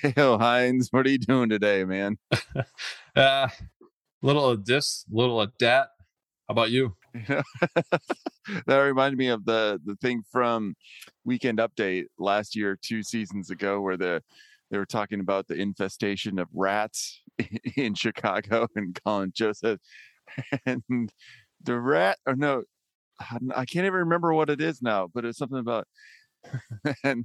Hey, oh, Hinds, what are you doing today, man? uh, little of this, little of that. How about you? that reminded me of the the thing from Weekend Update last year, two seasons ago, where the they were talking about the infestation of rats in Chicago, and Colin Jost and the rat, or no, I can't even remember what it is now, but it's something about and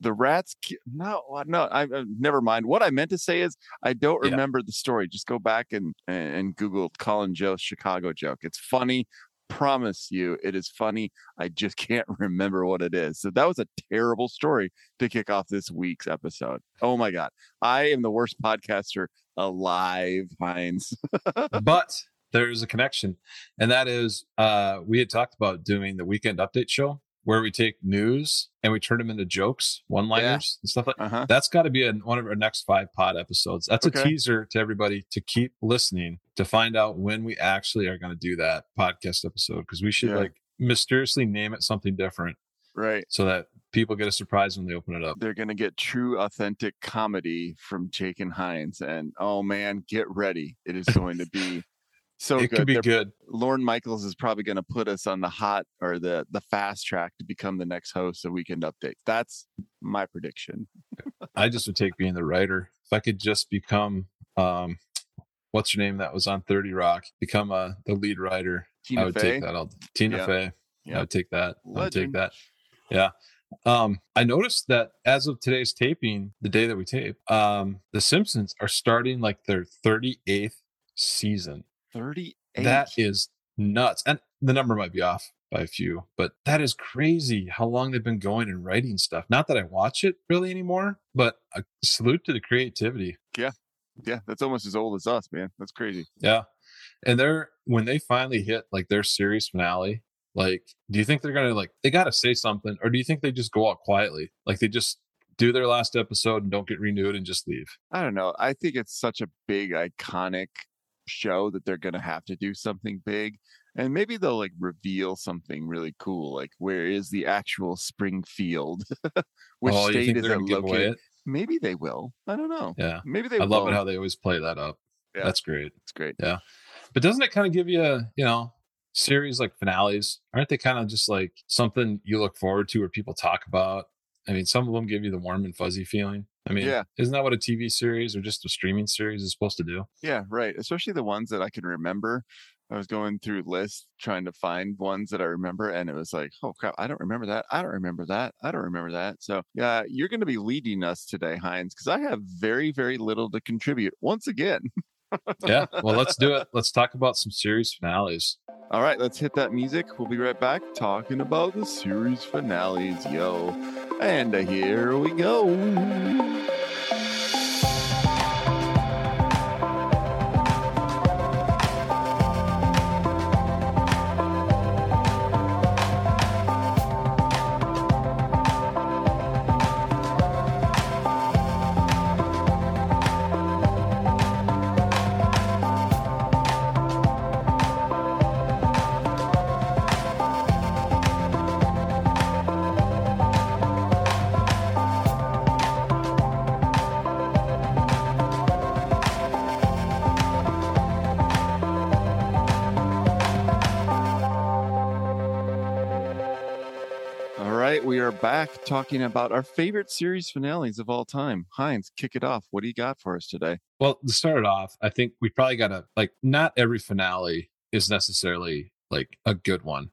the rats no no I, uh, never mind. What i meant to say is i don't yeah. remember the story. Just go back and and google Colin Jost's chicago joke. It's funny. Promise you it is funny. I just can't remember what it is. So that was a terrible story to kick off this week's episode. Oh my god. I am the worst podcaster alive Hinds but there's a connection and that is uh we had talked about doing the weekend update show where we take news and we turn them into jokes, one liners, yeah. and stuff like uh-huh. That's got to be in one of our next five pod episodes. That's okay. a teaser to everybody to keep listening to find out when we actually are going to do that podcast episode because we should yeah. like mysteriously name it something different. Right. So that people get a surprise when they open it up. They're going to get true, authentic comedy from Jake and Hinds. And oh man, get ready. It is going to be so it good. could be They're, good. Lorne Michaels is probably going to put us on the hot or the the fast track to become the next host of Weekend Update. That's my prediction. I just would take being the writer. If I could just become, um, what's your name that was on Thirty Rock, become a uh, the lead writer. Tina I would Fey? take that. I'll, Tina yeah. Fey. Yeah. I would take that. I would take that. Yeah. Um, I noticed that as of today's taping, the day that we tape, um, the Simpsons are starting like their 38th season. 38. That is nuts. And the number might be off by a few, but that is crazy how long they've been going and writing stuff. Not that I watch it really anymore, but a salute to the creativity. Yeah. Yeah. That's almost as old as us, man. That's crazy. Yeah. And they're, when they finally hit like their series finale, like, do you think they're going to like, they got to say something, or do you think they just go out quietly? Like they just do their last episode and don't get renewed and just leave? I don't know. I think it's such a big, iconic show that they're going to have to do something big and maybe they'll like reveal something really cool like where is the actual springfield which oh, state is it located? maybe they will. I don't know. Yeah. Maybe they i love it how they always play that up. Yeah. that's great. It's great. Yeah. But doesn't it kind of give you a you know series like finales? Aren't they kind of just like something you look forward to or people talk about? I mean some of them give you the warm and fuzzy feeling I mean, yeah. isn't that what a TV series or just a streaming series is supposed to do? Yeah, right. Especially the ones that I can remember. I was going through lists trying to find ones that I remember, and it was like, oh crap, I don't remember that. I don't remember that. I don't remember that. So, yeah, you're going to be leading us today, Hinds, because I have very, very little to contribute once again. yeah, well, let's do it. Let's talk about some series finales. All right, let's hit that music. We'll be right back talking about the series finales, yo. And here we go. Talking about our favorite series finales of all time. Hinds, kick it off. What do you got for us today? Well, to start it off, I think we probably got to like not every finale is necessarily like a good one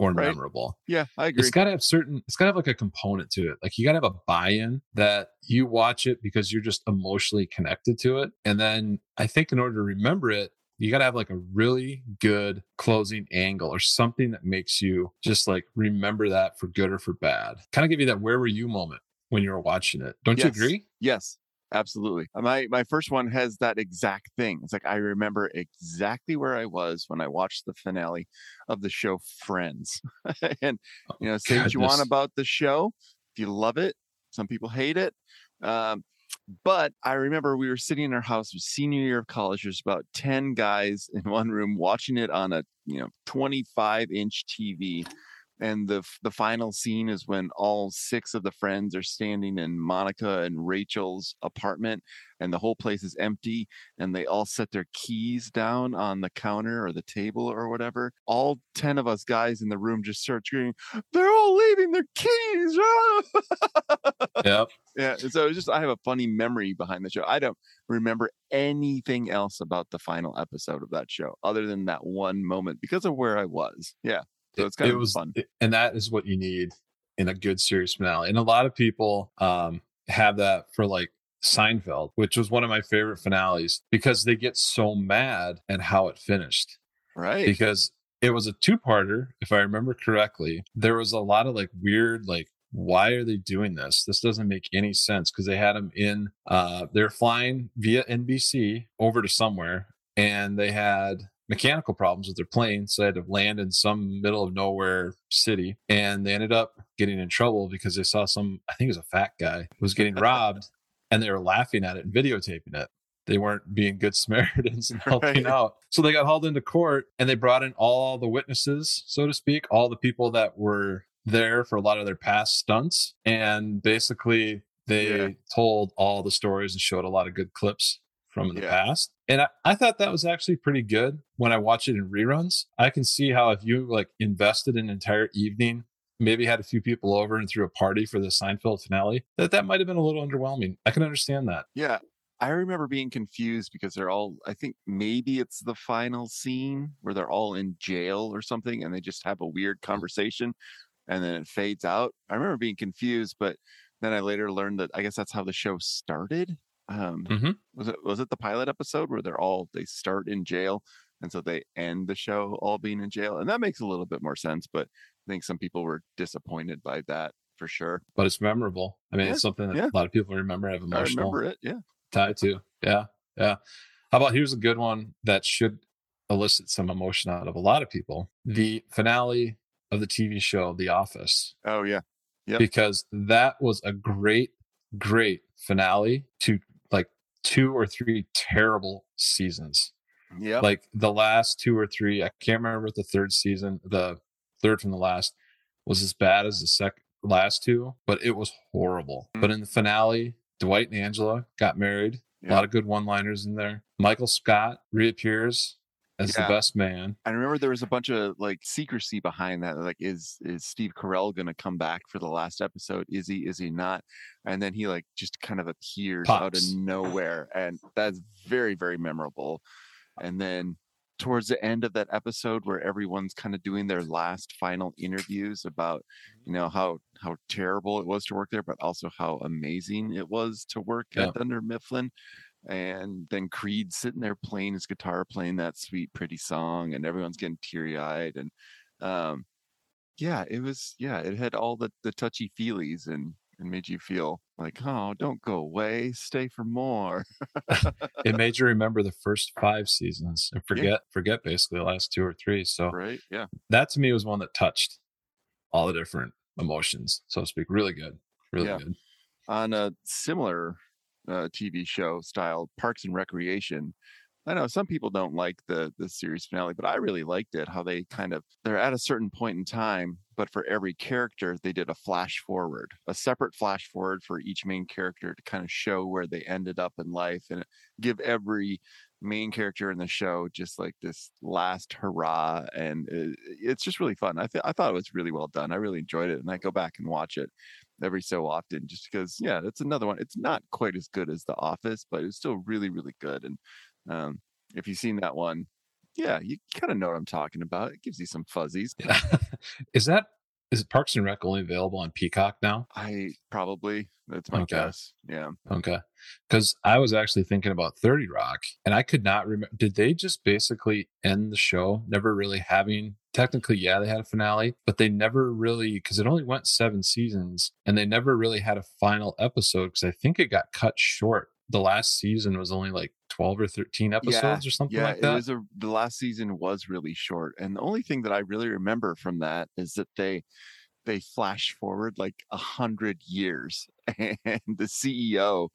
or right. memorable. Yeah, I agree. It's got to have certain. It's got to have like a component to it. Like you got to have a buy-in that you watch it because you're just emotionally connected to it, and then I think in order to remember it, you got to have like a really good closing angle or something that makes you just like remember that for good or for bad. Kind of give you that where were you moment when you were watching it. Don't yes. you agree? Yes. Absolutely. My my first one has that exact thing. It's like I remember exactly where I was when I watched the finale of the show Friends. and oh, you know, say Goodness. what you want about the show. If you love it, some people hate it. Um, but I remember we were sitting in our house, senior year of college. There's about 10 guys in one room watching it on a, you know, 25 inch TV and the the final scene is when all six of the friends are standing in Monica and Rachel's apartment and the whole place is empty and they all set their keys down on the counter or the table or whatever. All 10 of us guys in the room just start screaming they're all leaving their keys! Yep. Yeah so just i have a funny memory behind the show. I don't remember anything else about the final episode of that show other than that one moment because of where i was. Yeah so it's kind it of was, fun. And that is what you need in a good series finale. And a lot of people um, have that for like Seinfeld, which was one of my favorite finales because they get so mad at how it finished. Right. Because it was a two parter, if I remember correctly. There was a lot of like weird, like, why are they doing this? This doesn't make any sense because they had them in, uh, they're flying via NBC over to somewhere and they had mechanical problems with their plane. So they had to land in some middle of nowhere city. And they ended up getting in trouble because they saw some, I think it was a fat guy, was getting robbed and they were laughing at it and videotaping it. They weren't being good Samaritans and helping right. out. So they got hauled into court and they brought in all the witnesses, so to speak, all the people that were there for a lot of their past stunts. And basically, they yeah. told all the stories and showed a lot of good clips from in the yeah. past. And I, I thought that was actually pretty good when I watch it in reruns. I can see how if you like invested an entire evening, maybe had a few people over and threw a party for the Seinfeld finale, that that might have been a little underwhelming. I can understand that. Yeah. I remember being confused because they're all, I think maybe it's the final scene where they're all in jail or something and they just have a weird conversation and then it fades out. I remember being confused, but then I later learned that I guess that's how the show started um mm-hmm. was it was it the pilot episode where they're all they start in jail and so they end the show all being in jail? And that makes a little bit more sense but i think some people were disappointed by that for sure. But it's memorable. I mean yeah, it's something that yeah. a lot of people remember have emotional I remember it yeah. tied to. Yeah yeah. How about here's a good one that should elicit some emotion out of a lot of people. The finale of the tv show the office. Oh yeah. Yeah because that was a great great finale to two or three terrible seasons. Yeah. Like the last two or three, I can't remember the third season, the third from the last was as bad as the second last two, but it was horrible. Mm-hmm. But in the finale, Dwight and Angela got married. Yeah. A lot of good one liners in there. Michael Scott reappears as yeah. the best man. I remember there was a bunch of like secrecy behind that. Like, is is Steve Carell going to come back for the last episode? Is he? Is he not? And then he like just kind of appears Pops. out of nowhere, and that's very very memorable. And then towards the end of that episode where everyone's kind of doing their last final interviews about you know how how terrible it was to work there but also how amazing it was to work yeah. at Dunder Mifflin and then Creed sitting there playing his guitar, playing that sweet, pretty song, and everyone's getting teary eyed. And um, yeah, it was yeah, it had all the the touchy feelies and and made you feel like, oh, don't go away, stay for more. it made you remember the first five seasons and forget yeah. forget basically the last two or three. So right, yeah, that to me was one that touched all the different emotions, so to speak. Really good, really yeah. good. On a similar uh, TV show style Parks and Recreation. I know some people don't like the the series finale, but I really liked it. How they kind of they're at a certain point in time, but for every character they did a flash forward, a separate flash forward for each main character to kind of show where they ended up in life and give every main character in the show just like this last hurrah and it, it's just really fun i th- i thought it was really well done i really enjoyed it and i go back and watch it every so often just because yeah that's another one it's not quite as good as the office but it's still really really good and um, if you've seen that one yeah you kind of know what i'm talking about it gives you some fuzzies. Is that is Parks and Rec only available on Peacock now? I probably that's my okay. guess. Yeah. Okay. Because I was actually thinking about Thirty Rock, and I could not remember. Did they just basically end the show, never really having? Technically, yeah, they had a finale, but they never really because it only went seven seasons, and they never really had a final episode because I think it got cut short the last season was only like 12 or 13 episodes yeah, or something yeah, like that. It was a, the last season was really short. And the only thing that I really remember from that is that they they flash forward like a hundred years and the CEO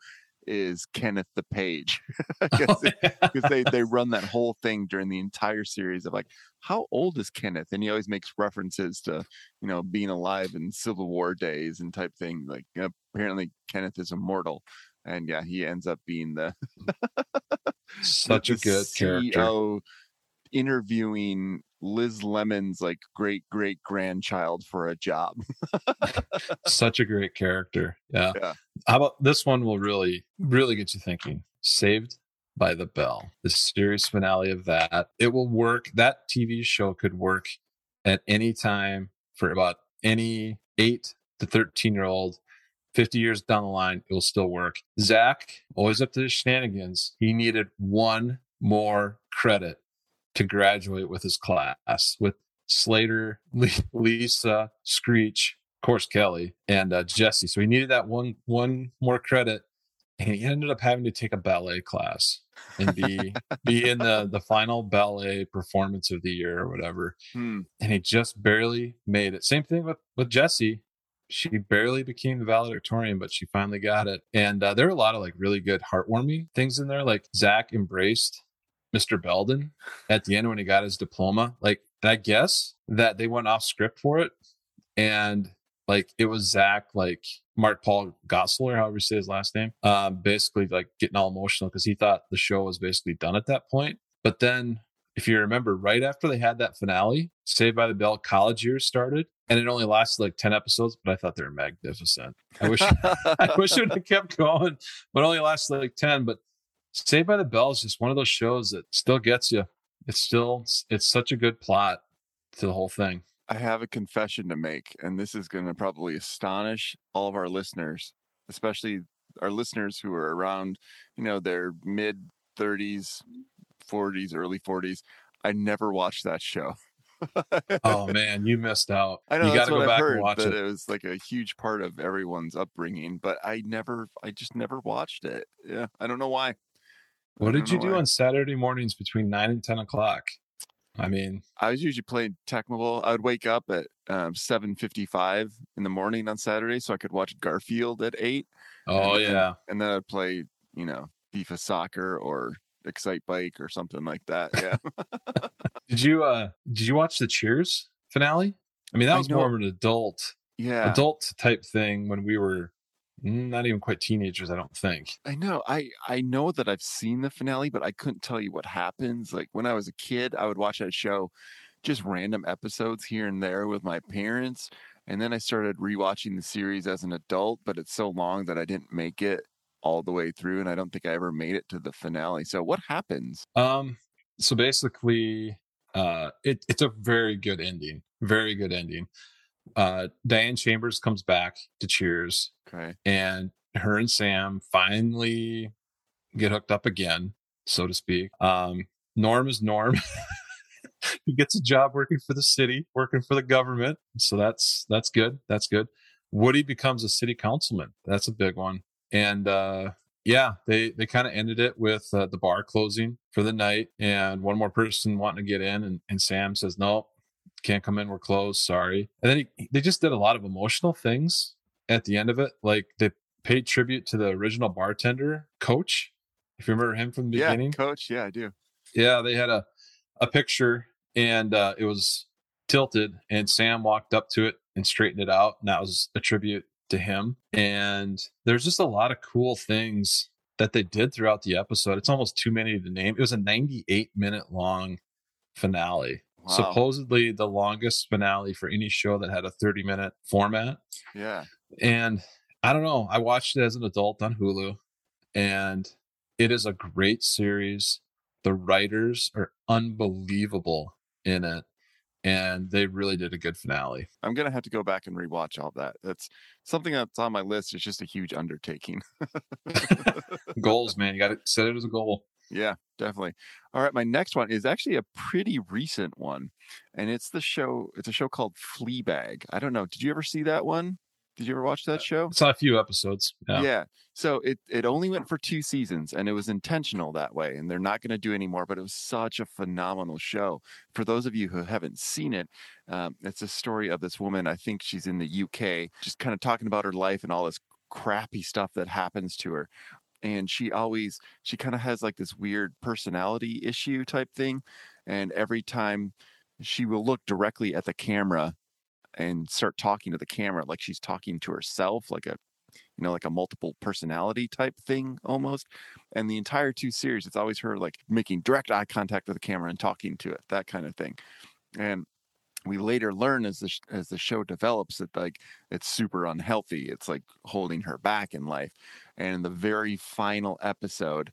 is Kenneth the Page oh, because oh, yeah. they they run that whole thing during the entire series of like how old is Kenneth and he always makes references to you know being alive in Civil War days and type thing like apparently Kenneth is immortal and yeah he ends up being the such the, a good CEO character interviewing Liz Lemon's like great great grandchild for a job. Such a great character. Yeah. yeah. How about this one will really, really get you thinking. Saved by the Bell, the series finale of that. It will work. That TV show could work at any time for about any eight to 13 year old. 50 years down the line, it will still work. Zach, always up to his shenanigans. He needed one more credit to graduate with his class with Slater, Lisa, Screech, of course Kelly, and uh, Jesse. So he needed that one one more credit, and he ended up having to take a ballet class and be be in the the final ballet performance of the year or whatever. Hmm. And he just barely made it. Same thing with with Jesse. She barely became valedictorian, but she finally got it. And uh, there are a lot of like really good heartwarming things in there. Like Zach embraced Mr. Belding at the end when he got his diploma. Like, I guess that they went off script for it. And like it was Zach, like Mark Paul Gosselaar, however you say his last name, um, basically like getting all emotional because he thought the show was basically done at that point. But then, if you remember, right after they had that finale, Saved by the Bell college years started, and it only lasted like 10 episodes, but I thought they were magnificent. I wish I wish it would have kept going, but only lasted like 10. But Saved by the Bell is just one of those shows that still gets you. It's still it's such a good plot to the whole thing. I have a confession to make, and this is going to probably astonish all of our listeners, especially our listeners who are around, you know, their mid 30s, 40s, early 40s. I never watched that show. oh man, you missed out. I know you got to go back heard, and watch it. It was like a huge part of everyone's upbringing, but I never, I just never watched it. Yeah, I don't know why. What did you do why. on Saturday mornings between nine and ten o'clock? I mean, I was usually playing Tecmo I would wake up at um, seven fifty-five in the morning on Saturday, so I could watch Garfield at eight. Oh and yeah, and then I'd play, you know, FIFA soccer or Excitebike or something like that. Yeah. did you uh did you watch the Cheers finale? I mean, that was more of an adult, yeah, adult type thing when we were not even quite teenagers i don't think i know i i know that i've seen the finale but i couldn't tell you what happens like when i was a kid i would watch that show just random episodes here and there with my parents and then i started rewatching the series as an adult but it's so long that i didn't make it all the way through and i don't think i ever made it to the finale so what happens um so basically uh it, it's a very good ending very good ending uh, Diane Chambers comes back to Cheers. Okay. And her and Sam finally get hooked up again, so to speak. Um, Norm is Norm. he gets a job working for the city, working for the government. So that's that's good. That's good. Woody becomes a city councilman. That's a big one. And uh, yeah, they they kind of ended it with uh, the bar closing for the night, and one more person wanting to get in, and, and Sam says, "No, can't come in. We're closed. Sorry. And then he, they just did a lot of emotional things at the end of it. Like they paid tribute to the original bartender, Coach. If you remember him from the yeah, beginning, Coach. Yeah, I do. Yeah, they had a a picture and uh, it was tilted, and Sam walked up to it and straightened it out, and that was a tribute to him. And there's just a lot of cool things that they did throughout the episode. It's almost too many to name. It was a 98 minute long finale Wow. Supposedly the longest finale for any show that had a 30 minute format. Yeah. And I don't know. I watched it as an adult on Hulu and it is a great series. The writers are unbelievable in it and they really did a good finale. I'm gonna have to go back and rewatch all that. That's something that's on my list. It's just a huge undertaking. Goals, man. You got to set it as a goal. Yeah, definitely. All right, my next one is actually a pretty recent one, and it's the show. It's a show called Fleabag. I don't know. Did you ever see that one? Did you ever watch that uh, show? I saw a few episodes. Yeah. yeah. So it it only went for two seasons, and it was intentional that way. And they're not going to do anymore. But it was such a phenomenal show. For those of you who haven't seen it, um, it's a story of this woman. I think she's in the UK, just kind of talking about her life and all this crappy stuff that happens to her and she always she kind of has like this weird personality issue type thing and every time she will look directly at the camera and start talking to the camera like she's talking to herself like a you know like a multiple personality type thing almost and the entire two series it's always her like making direct eye contact with the camera and talking to it that kind of thing and we later learn as the as the show develops that like it's super unhealthy it's like holding her back in life and in the very final episode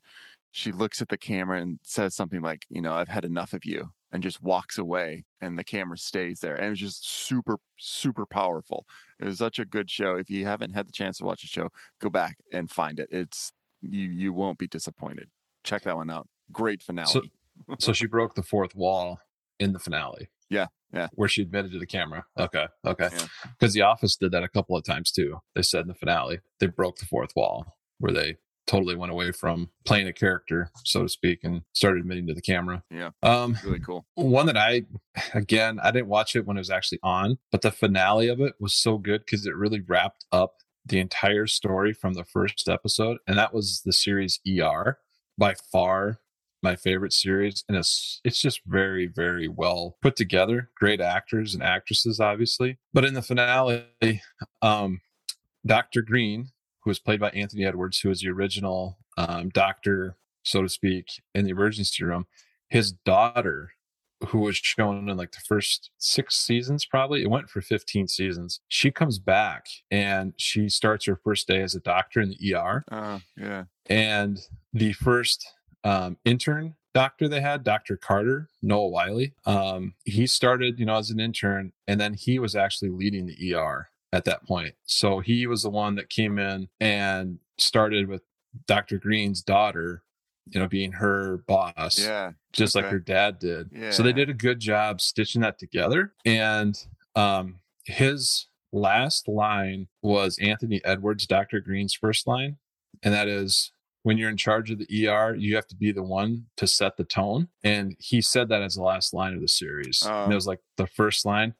she looks at the camera and says something like you know i've had enough of you and just walks away and the camera stays there and it's just super super powerful. It was such a good show. If you haven't had the chance to watch the show go back and find it. It's you you won't be disappointed. Check that one out. Great finale. so, so she broke the fourth wall in the finale. Yeah yeah. Where she admitted to the camera. Okay okay. Because yeah. the office did that a couple of times too. They said in the finale they broke the fourth wall where they totally went away from playing a character, so to speak, and started admitting to the camera. Yeah. Um, really cool. One that I, again, I didn't watch it when it was actually on, but the finale of it was so good because it really wrapped up the entire story from the first episode. And that was the series ER by far my favorite series and it's it's just very very well put together great actors and actresses obviously but in the finale um dr green who was played by Anthony Edwards, who was the original um, doctor, so to speak, in the emergency room. His daughter, who was shown in like the first six seasons, probably it went for 15 seasons. She comes back and she starts her first day as a doctor in the ER. Uh, yeah. And the first um, intern doctor they had, Dr. Carter, Noah Wyle, um, he started, you know, as an intern and then he was actually leading the ER at that point. So he was the one that came in and started with Dr. Green's daughter, you know, being her boss. Yeah. Just okay. like her dad did. Yeah. So they did a good job stitching that together. And um his last line was Anthony Edwards, Dr. Green's first line. And that is when you're in charge of the ER, you have to be the one to set the tone. And he said that as the last line of the series. and it oh. was like the first line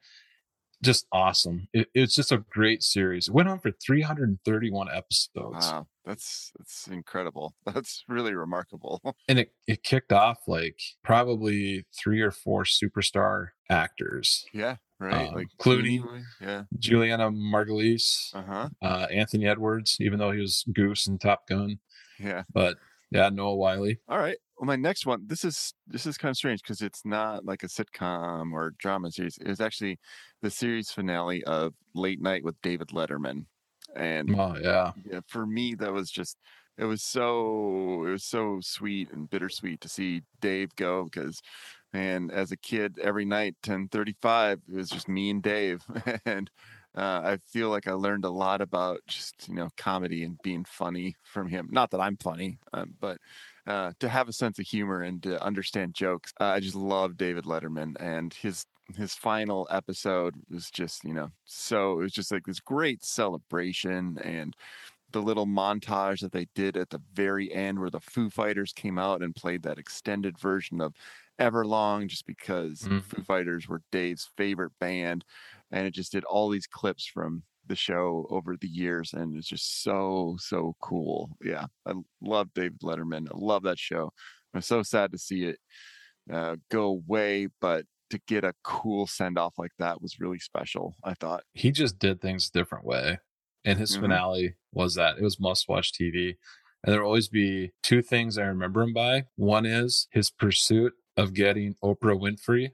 just awesome. It, it's just a great series. It went on for 331 episodes. Wow, that's that's incredible. That's really remarkable. and it it kicked off like probably three or four superstar actors. Yeah, right. Um, like Clooney, Clooney, yeah, Julianna Margulies, uh-huh. uh, Anthony Edwards, even though he was Goose in Top Gun. Yeah, but yeah, Noah Wyle. All right. Well, my next one. This is this is kind of strange because it's not like a sitcom or drama series. It was actually the series finale of Late Night with David Letterman, and oh yeah, yeah. For me, that was just it was so it was so sweet and bittersweet to see Dave go because and as a kid every night 1035 it was just me and Dave and uh, I feel like I learned a lot about just you know comedy and being funny from him. Not that I'm funny, um, but uh, to have a sense of humor and to understand jokes. Uh, I just love David Letterman and his his final episode was just you know so it was just like this great celebration and the little montage that they did at the very end where the Foo Fighters came out and played that extended version of Everlong just because mm-hmm. Foo Fighters were Dave's favorite band and it just did all these clips from the show over the years and it's just so so cool yeah i love david letterman i love that show i'm so sad to see it uh, go away but to get a cool send off like that was really special i thought he just did things a different way and his mm-hmm. finale was that it was must watch tv and there'll always be two things i remember him by one is his pursuit of getting oprah winfrey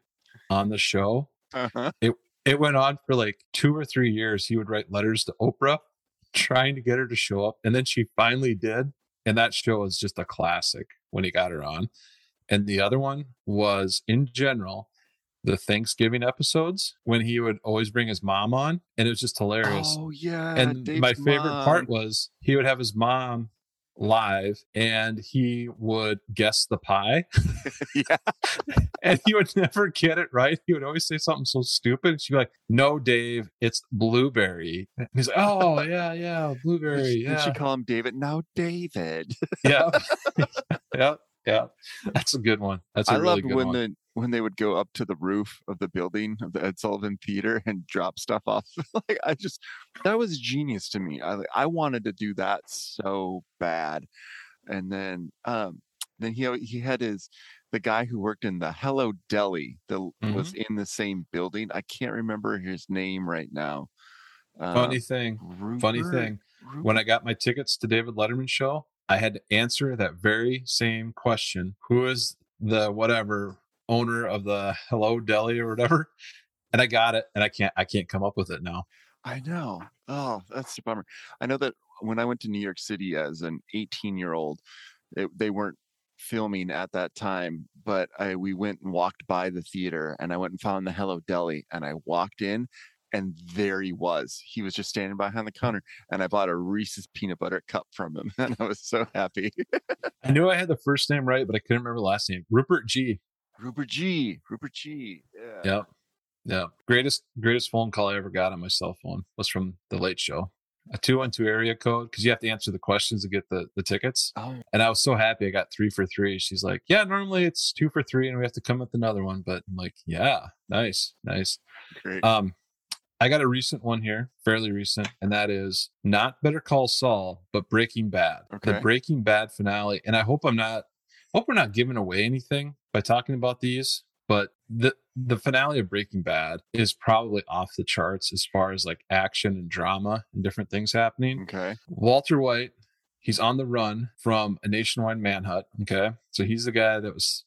on the show uh-huh. it it went on for like two or three years. He would write letters to Oprah trying to get her to show up. And then she finally did. And that show was just a classic when he got her on. And the other one was in general, the Thanksgiving episodes when he would always bring his mom on. And it was just hilarious. Oh, yeah. And Dave's my favorite mom. part was he would have his mom live and he would guess the pie. yeah. and he would never get it right. He would always say something so stupid. She'd be like, No, Dave, it's blueberry. And he's like, Oh, yeah, yeah, blueberry. Yeah. Did she call him David? No, David. yeah. yeah. Yeah. That's a good one. That's a I really good when one. The, when they would go up to the roof of the building of the Ed Sullivan Theater and drop stuff off. like I just that was genius to me. I I wanted to do that so bad. and then um, then he he had his the guy who worked in the Hello Deli that mm-hmm. was in the same building. I can't remember his name right now. Uh, funny thing, funny thing. When I got my tickets to David Letterman show, I had to answer that very same question: Who is the whatever owner of the Hello Deli or whatever? And I got it, and I can't I can't come up with it now. I know. Oh, that's a bummer. I know that when I went to New York City as an 18 year old, they weren't filming at that time, but I we went and walked by the theater and I went and found the Hello Deli and I walked in and there he was. He was just standing behind the counter and I bought a Reese's peanut butter cup from him and I was so happy. I knew I had the first name right, but I couldn't remember the last name. Rupert Jee. Rupert Jee. Rupert Jee. Yeah. Yep. Yeah. Greatest greatest phone call I ever got on my cell phone was from the late show a 212 area code because you have to answer the questions to get the, the tickets. Oh. And I was so happy I got three for three. She's like, Yeah, normally it's two for three and we have to come with another one. But I'm like, Yeah, nice, nice. Great. Um, I got a recent one here, fairly recent, and that is not Better Call Saul, but Breaking Bad. Okay. The Breaking Bad finale. And I hope I'm not hope we're not giving away anything by talking about these, but the the finale of Breaking Bad is probably off the charts as far as like action and drama and different things happening. Okay. Walter White, he's on the run from a nationwide manhunt. Okay. So he's the guy that was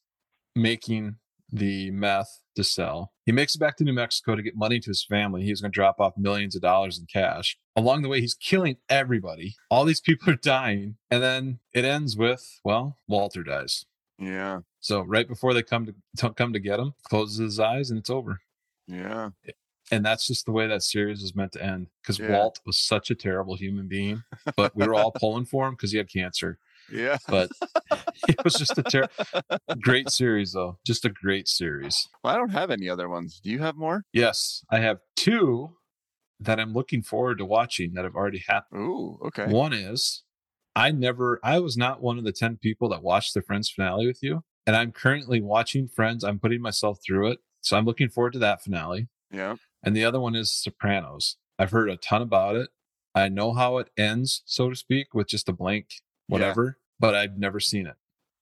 making the meth to sell. He makes it back to New Mexico to get money to his family. He's going to drop off millions of dollars in cash. Along the way, he's killing everybody. All these people are dying. And then it ends with, well, Walter dies. Yeah. So right before they come to, to come to get him, closes his eyes and it's over. Yeah. And that's just the way that series was meant to end because yeah. Walt was such a terrible human being, but we were all pulling for him because he had cancer. Yeah. But it was just a ter- great series, though. Just a great series. Well, I don't have any other ones. Do you have more? Yes. I have two that I'm looking forward to watching that have already happened. Ooh, okay. One is I never, I was not one of the 10 people that watched the Friends finale with you. And I'm currently watching Friends. I'm putting myself through it. So I'm looking forward to that finale. Yeah. And the other one is Sopranos. I've heard a ton about it. I know how it ends, so to speak, with just a blank whatever, yeah. but I've never seen it.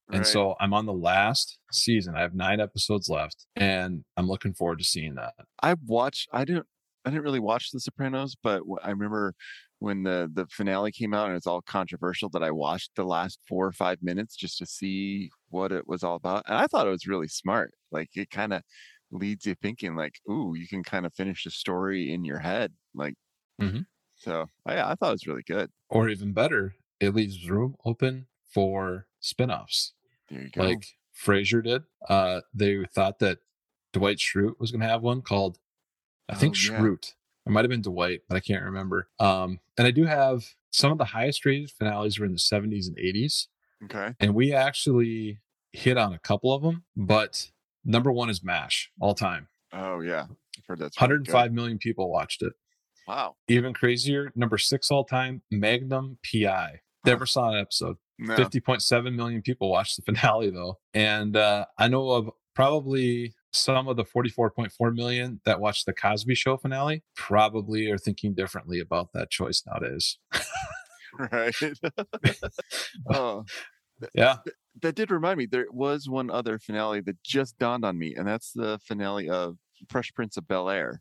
And right. so I'm on the last season. I have nine episodes left, and I'm looking forward to seeing that. I've watched. I didn't. I didn't really watch The Sopranos, but I remember when the the finale came out and it's all controversial that I watched the last four or five minutes just to see what it was all about. And I thought it was really smart. Like it kind of leads you thinking like, ooh, you can kind of finish the story in your head. Like mm-hmm. so yeah, I thought it was really good. Or even better, it leaves room open for spin-offs. There you go. Like Frasier did. Uh they thought that Dwight Schrute was gonna have one called I think oh, yeah. Schrute. It might have been Dwight, but I can't remember. Um, and I do have some of the highest rated finales were in the 70s and 80s. Okay. And we actually hit on a couple of them, but number one is MASH all time. Oh, yeah. I've heard that's 105 million people watched it. Wow. Even crazier, number six all time, Magnum PI. Never saw an episode. No. 50.7 million people watched the finale though. And uh, I know of probably some of the 44.4 million that watched the Cosby Show finale probably are thinking differently about that choice nowadays. right. oh, yeah. That, that did remind me. There was one other finale that just dawned on me, and that's the finale of Fresh Prince of Bel Air.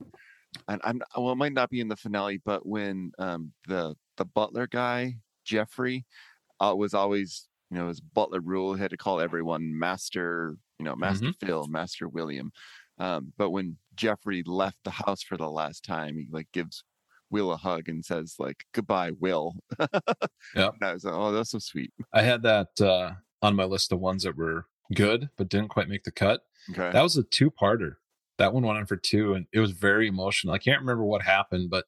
And I'm well, it might not be in the finale, but when um, the the butler guy Geoffrey uh, was always you know his butler rule he had to call everyone Master you know, Master mm-hmm. Phil, Master William. Um, but when Geoffrey left the house for the last time, he like gives Will a hug and says like goodbye, Will. yeah. I was like, oh, that's so sweet. I had that uh, on my list of ones that were good but didn't quite make the cut. Okay. That was a two-parter. That one went on for two, and it was very emotional. I can't remember what happened, but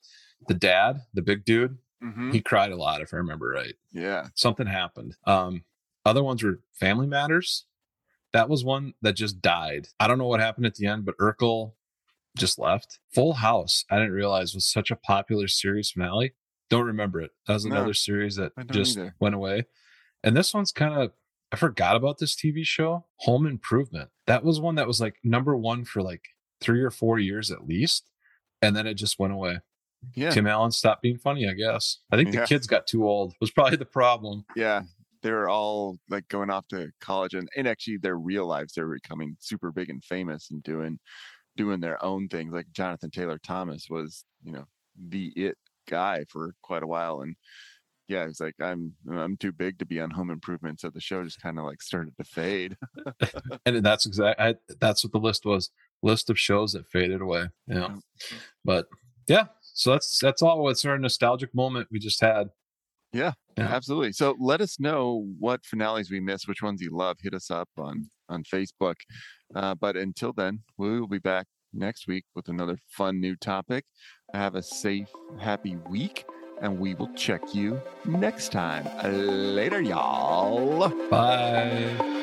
the dad, the big dude, mm-hmm. he cried a lot if I remember right. Yeah. Something happened. Um, other ones were family matters that was one that just died. I don't know what happened at the end, but Urkel just left. Full House, I didn't realize was such a popular series finale. Don't remember it. That was another no, series that just either. went away. And this one's kind of I forgot about this TV show, Home Improvement. That was one that was like number one for like three or four years at least. And then it just went away. Yeah. Tim Allen stopped being funny, I guess. I think the yeah. kids got too old, was probably the problem. Yeah they were all like going off to college and, and actually their real lives they were becoming super big and famous and doing doing their own things like jonathan taylor thomas was you know the it guy for quite a while and yeah it's like i'm i'm too big to be on home improvement so the show just kind of like started to fade and that's exactly that's what the list was list of shows that faded away yeah but yeah so that's that's all it's our nostalgic moment we just had yeah, yeah, absolutely. So let us know what finales we missed, which ones you love. Hit us up on on Facebook. Uh, but until then, we will be back next week with another fun new topic. Have a safe, happy week, and we will check you next time. Later, y'all. Bye.